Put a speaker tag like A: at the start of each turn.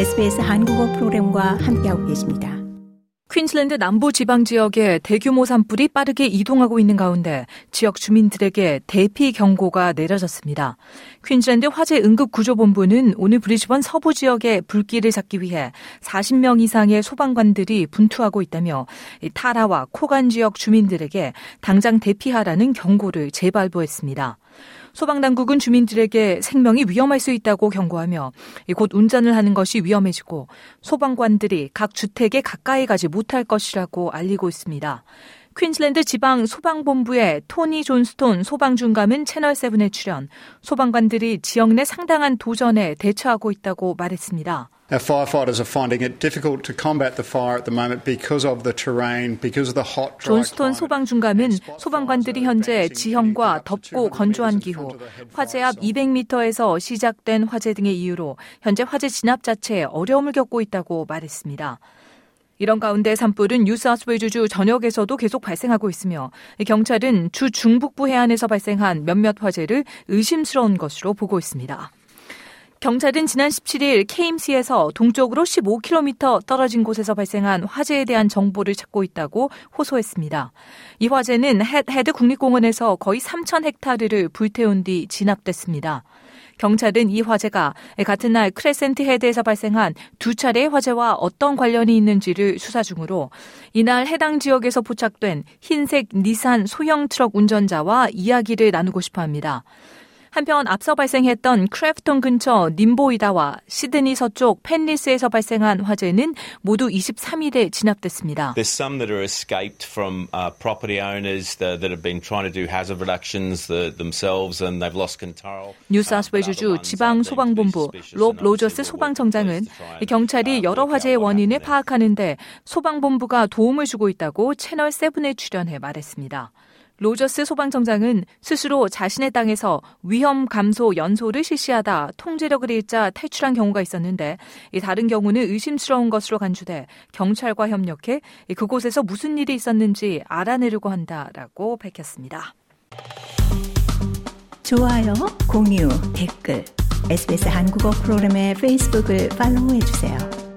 A: SBS 한국어 프로그램과 함께하고 계십니다.
B: 퀸즐랜드 남부 지방 지역에 대규모 산불이 빠르게 이동하고 있는 가운데 지역 주민들에게 대피 경고가 내려졌습니다. 퀸즐랜드 화재 응급 구조본부는 오늘 브리즈번 서부 지역에 불길을 잡기 위해 40명 이상의 소방관들이 분투하고 있다며 타라와 코간 지역 주민들에게 당장 대피하라는 경고를 재발부했습니다. 소방당국은 주민들에게 생명이 위험할 수 있다고 경고하며 곧 운전을 하는 것이 위험해지고 소방관들이 각 주택에 가까이 가지 못할 것이라고 알리고 있습니다. 퀸즐랜드 지방 소방본부의 토니 존스톤 소방중감은 채널7에 출연, 소방관들이 지역 내 상당한 도전에 대처하고 있다고 말했습니다.
C: Our firefighters are finding it difficult to combat the fire at the moment because of the terrain, because of the hot, dry
B: 존스톤 소방 중감은 소방관들이 현재 지형과 덥고 건조한 기후, 화재 앞 200m에서 시작된 화재 등의 이유로 현재 화재 진압 자체에 어려움을 겪고 있다고 말했습니다. 이런 가운데 산불은 뉴사우스웨이주주 전역에서도 계속 발생하고 있으며 경찰은 주 중북부 해안에서 발생한 몇몇 화재를 의심스러운 것으로 보고 있습니다. 경찰은 지난 17일 KMC에서 동쪽으로 15km 떨어진 곳에서 발생한 화재에 대한 정보를 찾고 있다고 호소했습니다. 이 화재는 헤드 국립공원에서 거의 3천 헥타르를 불태운 뒤 진압됐습니다. 경찰은 이 화재가 같은 날 크레센트 헤드에서 발생한 두 차례의 화재와 어떤 관련이 있는지를 수사 중으로 이날 해당 지역에서 포착된 흰색 니산 소형 트럭 운전자와 이야기를 나누고 싶어 합니다. 한편 앞서 발생했던 그래프톤 근처 님보이다와 시드니 서쪽 펜리스에서 발생한 화재는 모두 23일에 진압됐습니다.
D: There's some that are escaped from uh, property owners that, that have been trying to do hazard reductions the, themselves and they've lost control.
B: 뉴사우스웨일스주 지방 소방본부 롭 로저스 소방청장은 경찰이 여러 화재의 원인을 파악하는데 소방본부가 도움을 주고 있다고 채널 7에 출연해 말했습니다. 로저스 소방청장은 스스로 자신의 땅에서 위험 감소 연소를 실시하다 통제력을 잃자 탈출한 경우가 있었는데 다른 경우는 의심스러운 것으로 간주돼 경찰과 협력해 그곳에서 무슨 일이 있었는지 알아내려고 한다라고 밝혔습니다.
A: 좋아요, 공유, 댓글, SBS 한국어 프로그램의 페이스북을 팔로우해 주세요.